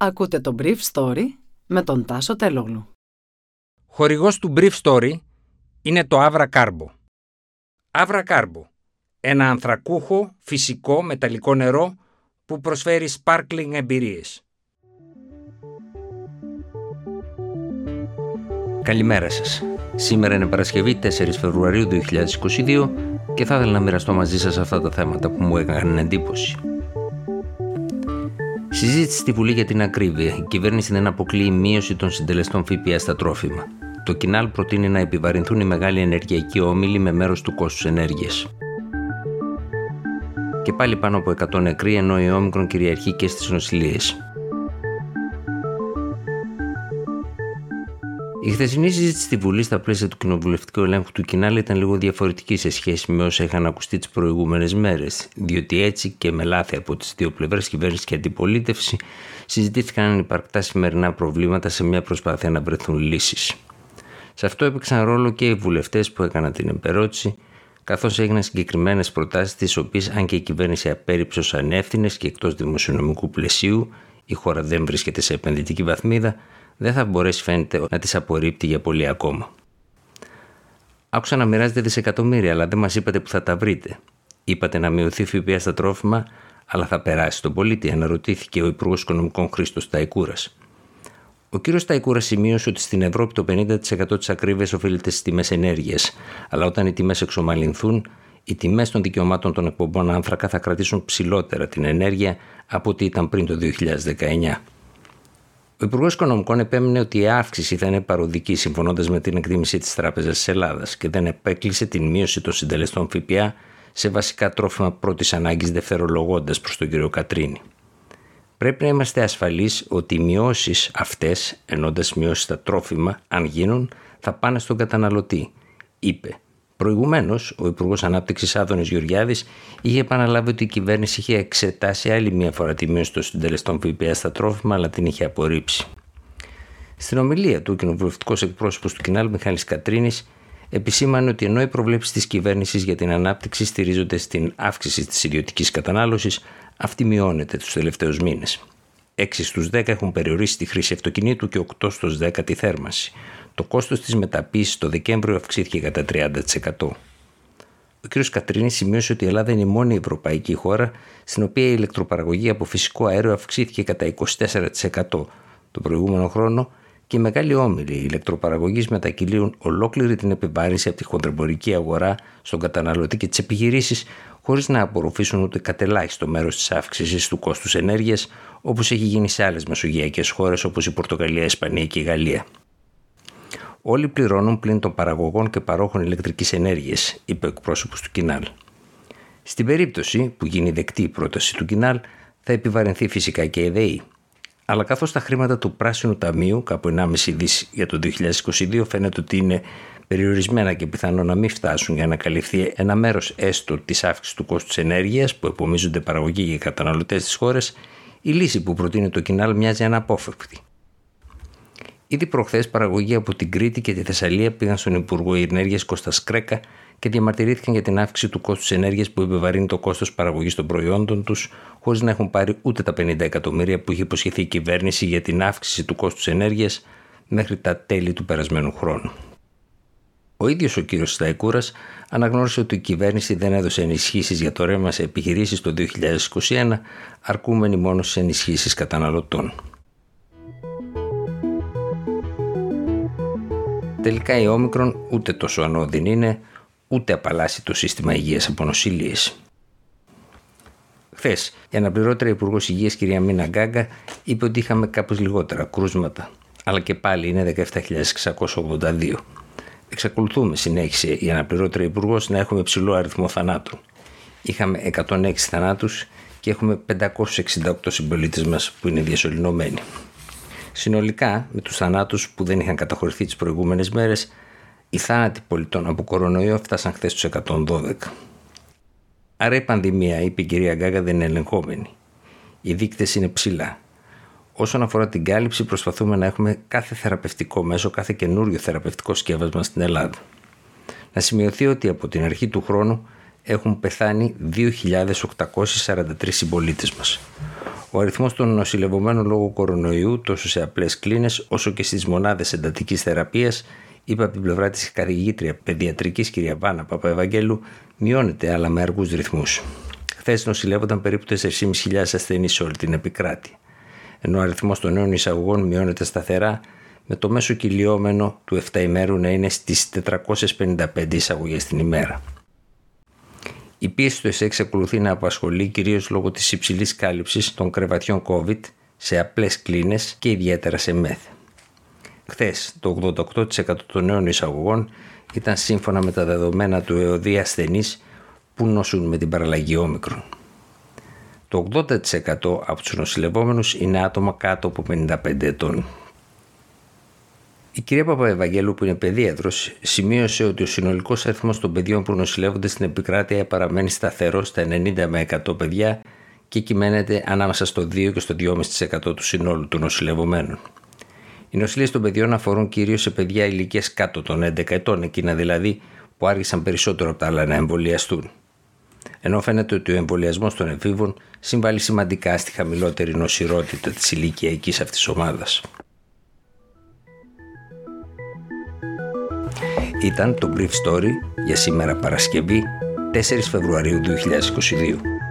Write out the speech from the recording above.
Ακούτε το Brief Story με τον Τάσο Τελόγλου. Χορηγός του Brief Story είναι το Avra Carbo. Avra Carbo, ένα ανθρακούχο, φυσικό, μεταλλικό νερό που προσφέρει sparkling εμπειρίες. Καλημέρα σας. Σήμερα είναι Παρασκευή 4 Φεβρουαρίου 2022 και θα ήθελα να μοιραστώ μαζί σας αυτά τα θέματα που μου έκαναν εντύπωση. Συζήτηση στη Βουλή για την ακρίβεια. Η κυβέρνηση δεν αποκλείει μείωση των συντελεστών ΦΠΑ στα τρόφιμα. Το Κινάλ προτείνει να επιβαρυνθούν οι μεγάλοι ενεργειακοί όμιλοι με μέρος του κόστους ενέργειας. Και πάλι πάνω από 100 νεκροί, ενώ η όμικρον κυριαρχεί και στις νοσηλίες. Η χθεσινή συζήτηση στη Βουλή στα πλαίσια του κοινοβουλευτικού ελέγχου του Κινάλ ήταν λίγο διαφορετική σε σχέση με όσα είχαν ακουστεί τις προηγούμενες μέρες, διότι έτσι και με λάθη από τις δύο πλευρές, κυβέρνηση και αντιπολίτευση, συζητήθηκαν υπαρκτά σημερινά προβλήματα σε μια προσπάθεια να βρεθούν λύσεις. Σε αυτό έπαιξαν ρόλο και οι βουλευτές που έκαναν την επερώτηση, καθώς έγιναν συγκεκριμένες προτάσεις, τις οποίες, αν και η κυβέρνηση απέρριψε ως ανεύθυνες και εκτός δημοσιονομικού πλαισίου, η χώρα δεν βρίσκεται σε επενδυτική βαθμίδα, δεν θα μπορέσει φαίνεται να τις απορρίπτει για πολύ ακόμα. Άκουσα να μοιράζετε δισεκατομμύρια, αλλά δεν μας είπατε που θα τα βρείτε. Είπατε να μειωθεί ΦΠΑ στα τρόφιμα, αλλά θα περάσει τον πολίτη, αναρωτήθηκε ο Υπουργός Οικονομικών Χρήστος Ταϊκούρα. Ο κύριος Ταϊκούρα σημείωσε ότι στην Ευρώπη το 50% της ακρίβειας οφείλεται στις τιμές ενέργειας, αλλά όταν οι τιμές εξομαλυνθούν, οι τιμές των δικαιωμάτων των εκπομπών άνθρακα θα κρατήσουν ψηλότερα την ενέργεια από ό,τι ήταν πριν το 2019. Ο Υπουργός Οικονομικών επέμεινε ότι η αύξηση θα είναι παροδική, συμφωνώντας με την εκτίμηση της Τράπεζας της Ελλάδας και δεν επέκλεισε την μείωση των συντελεστών ΦΠΑ σε βασικά τρόφιμα πρώτης ανάγκης, δευτερολογώντας προς τον κύριο Κατρίνη. Πρέπει να είμαστε ασφαλείς ότι οι μειώσεις αυτές, ενώντας μειώσεις στα τρόφιμα, αν γίνουν, θα πάνε στον καταναλωτή, είπε Προηγουμένως, ο Υπουργός Ανάπτυξης Άδωνης Γεωργιάδης είχε επαναλάβει ότι η κυβέρνηση είχε εξετάσει άλλη μία φορά τη μείωση των συντελεστών ΦΠΑ στα τρόφιμα, αλλά την είχε απορρίψει. Στην ομιλία του, ο κοινοβουλευτικός εκπρόσωπος του Κινάλ Μιχάλης Κατρίνης επισήμανε ότι ενώ οι προβλέψεις της κυβέρνησης για την ανάπτυξη στηρίζονται στην αύξηση της ιδιωτικής κατανάλωσης, αυτή μειώνεται τους τελευταίους μήνες. 6 στους 10 έχουν περιορίσει τη χρήση αυτοκινήτου και 8 στους 10 τη θέρμανση. Το κόστος της μεταποίησης το Δεκέμβριο αυξήθηκε κατά 30%. Ο κ. Κατρίνης σημείωσε ότι η Ελλάδα είναι η μόνη ευρωπαϊκή χώρα στην οποία η ηλεκτροπαραγωγή από φυσικό αέριο αυξήθηκε κατά 24% το προηγούμενο χρόνο και οι μεγάλοι όμιλοι ηλεκτροπαραγωγής μετακυλίουν ολόκληρη την επιβάρυνση από τη χοντρεμπορική αγορά στον καταναλωτή και τις επιχειρήσεις, χωρίς να απορροφήσουν ούτε κατελάχιστο μέρος της αύξησης του κόστους ενέργειας, όπως έχει γίνει σε άλλες μεσογειακές χώρες όπως η Πορτογαλία, η Ισπανία και η Γαλλία. Όλοι πληρώνουν πλην των παραγωγών και παρόχων ηλεκτρικής ενέργειας, είπε ο εκπρόσωπος του Κινάλ. Στην περίπτωση που γίνει δεκτή η πρόταση του Κινάλ, θα επιβαρυνθεί φυσικά και η ΔΕΗ. Αλλά καθώς τα χρήματα του Πράσινου Ταμείου, κάπου 1,5 δις για το 2022, φαίνεται ότι είναι περιορισμένα και πιθανό να μην φτάσουν για να καλυφθεί ένα μέρος έστω της αύξησης του κόστους ενέργειας που επομίζονται παραγωγοί και καταναλωτές της χώρας, η λύση που προτείνει το Κινάλ μοιάζει αναπόφευκτη. Ήδη προχθές παραγωγοί από την Κρήτη και τη Θεσσαλία πήγαν στον Υπουργό Ενέργειας Κώστας Κρέκα και διαμαρτυρήθηκαν για την αύξηση του κόστους ενέργειας που επιβαρύνει το κόστος παραγωγής των προϊόντων τους, χωρίς να έχουν πάρει ούτε τα 50 εκατομμύρια που είχε υποσχεθεί η κυβέρνηση για την αύξηση του κόστους ενέργειας μέχρι τα τέλη του περασμένου χρόνου. Ο ίδιος ο κύριος Σταϊκούρας αναγνώρισε ότι η κυβέρνηση δεν έδωσε ενισχύσεις για το ρεύμα σε επιχειρήσεις το 2021, αρκούμενοι μόνο σε ενισχύσεις καταναλωτών. Τελικά η όμικρον ούτε τόσο ανώδυνη είναι, ούτε απαλλάσσει το σύστημα υγείας από νοσηλίες. Χθες, η αναπληρώτρια Υπουργός Υγείας κυρία Μίνα Γκάγκα είπε ότι είχαμε κάπως λιγότερα κρούσματα, αλλά και πάλι είναι 17.682. Εξακολουθούμε, συνέχισε η αναπληρώτρια Υπουργός, να έχουμε ψηλό αριθμό θανάτων. Είχαμε 106 θανάτους και έχουμε 568 συμπολίτες μας που είναι διασωληνωμένοι. Συνολικά, με τους θανάτους που δεν είχαν καταχωρηθεί τις προηγούμενες μέρες, οι θάνατοι πολιτών από κορονοϊό φτάσαν χθες στου 112. Άρα η πανδημία, είπε η κυρία Γκάγα, δεν είναι ελεγχόμενη. Οι δείκτες είναι ψηλά. Όσον αφορά την κάλυψη, προσπαθούμε να έχουμε κάθε θεραπευτικό μέσο, κάθε καινούριο θεραπευτικό σκεύασμα στην Ελλάδα. Να σημειωθεί ότι από την αρχή του χρόνου έχουν πεθάνει 2.843 συμπολίτες μας. Ο αριθμός των νοσηλευομένων λόγω κορονοϊού, τόσο σε απλές κλίνες όσο και στις μονάδες εντατικής θεραπείας, είπε από την πλευρά της καθηγήτρια παιδιατρικής κυρία Βάνα Παπαευαγγέλου, μειώνεται αλλά με αργούς ρυθμούς. Χθες νοσηλεύονταν περίπου 4.500 ασθενείς σε όλη την επικράτη. Ενώ ο αριθμός των νέων εισαγωγών μειώνεται σταθερά, με το μέσο κυλιόμενο του 7 ημέρου να είναι στις 455 εισαγωγές την ημέρα. Η πίεση του ΕΣΕ εξακολουθεί να απασχολεί κυρίως λόγω της υψηλής κάλυψης των κρεβατιών COVID σε απλές κλίνες και ιδιαίτερα σε ΜΕΘ. Χθες, το 88% των νέων εισαγωγών ήταν σύμφωνα με τα δεδομένα του ΕΟΔΗ ασθενείς που νοσούν με την παραλλαγή όμικρον. Το 80% από τους νοσηλευόμενους είναι άτομα κάτω από 55 ετών. Η κυρία Παπαευαγγέλου, που είναι παιδίατρος, σημείωσε ότι ο συνολικός αριθμός των παιδιών που νοσηλεύονται στην επικράτεια παραμένει σταθερό στα 90 με 100 παιδιά και κυμαίνεται ανάμεσα στο 2 και στο 2,5% του συνόλου των νοσηλευομένων. Οι νοσηλίε των παιδιών αφορούν κυρίως σε παιδιά ηλικίας κάτω των 11 ετών, εκείνα δηλαδή που άργησαν περισσότερο από τα άλλα να εμβολιαστούν. Ενώ φαίνεται ότι ο εμβολιασμός των εφήβων συμβάλλει σημαντικά στη χαμηλότερη νοσηρότητα της ηλικιακής αυτής ομάδας. Ήταν το Brief Story για σήμερα Παρασκευή 4 Φεβρουαρίου 2022.